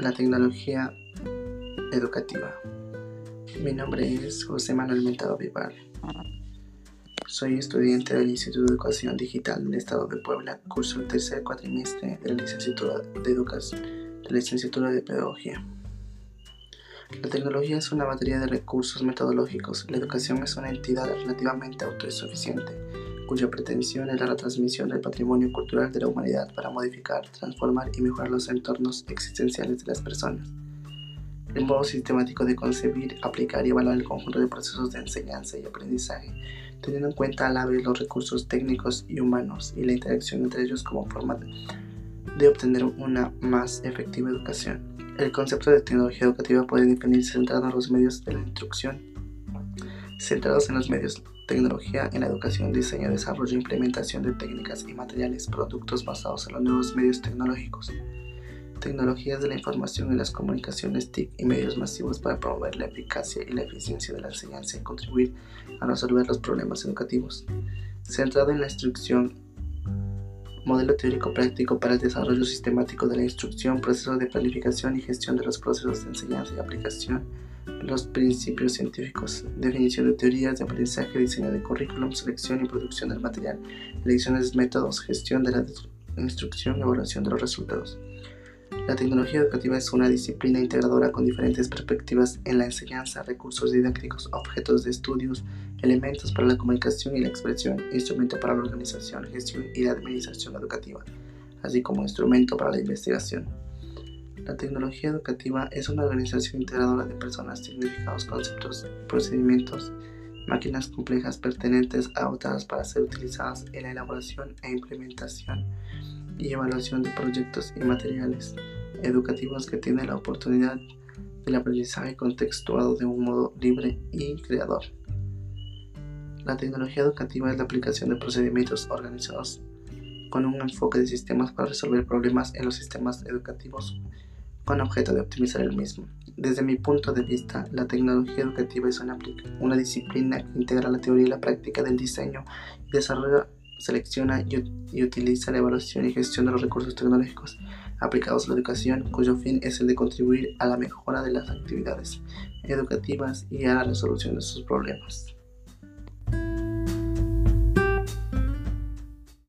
la tecnología educativa. Mi nombre es José Manuel Mentado Vivar. Soy estudiante del Instituto de Educación Digital del Estado de Puebla, curso el tercer cuatrimestre de la licenciatura de Educación, de la licenciatura de Pedagogía. La tecnología es una batería de recursos metodológicos. La educación es una entidad relativamente autosuficiente cuya pretensión es la retransmisión del patrimonio cultural de la humanidad para modificar, transformar y mejorar los entornos existenciales de las personas. El modo sistemático de concebir, aplicar y evaluar el conjunto de procesos de enseñanza y aprendizaje, teniendo en cuenta a la vez los recursos técnicos y humanos y la interacción entre ellos como forma de obtener una más efectiva educación. El concepto de tecnología educativa puede definirse centrado en los medios de la instrucción, centrados en los medios tecnología en la educación, diseño, desarrollo implementación de técnicas y materiales, productos basados en los nuevos medios tecnológicos, tecnologías de la información y las comunicaciones TIC y medios masivos para promover la eficacia y la eficiencia de la enseñanza y contribuir a resolver los problemas educativos. Centrado en la instrucción, modelo teórico práctico para el desarrollo sistemático de la instrucción, proceso de planificación y gestión de los procesos de enseñanza y aplicación, los principios científicos, definición de teorías de aprendizaje, diseño de currículum, selección y producción del material, elecciones de métodos, gestión de la instrucción y evaluación de los resultados. La tecnología educativa es una disciplina integradora con diferentes perspectivas en la enseñanza, recursos didácticos, objetos de estudios, elementos para la comunicación y la expresión, instrumento para la organización, gestión y la administración educativa, así como instrumento para la investigación. La tecnología educativa es una organización integradora de personas, significados, conceptos, procedimientos, máquinas complejas pertenentes a para ser utilizadas en la elaboración e implementación y evaluación de proyectos y materiales educativos que tienen la oportunidad del aprendizaje contextuado de un modo libre y creador. La tecnología educativa es la aplicación de procedimientos organizados con un enfoque de sistemas para resolver problemas en los sistemas educativos con objeto de optimizar el mismo. Desde mi punto de vista, la tecnología educativa es una, una disciplina que integra la teoría y la práctica del diseño y desarrolla, selecciona y, utiliza la evaluación y gestión de los recursos tecnológicos aplicados a la educación, cuyo fin es el de contribuir a la mejora de las actividades educativas y a la resolución de sus problemas.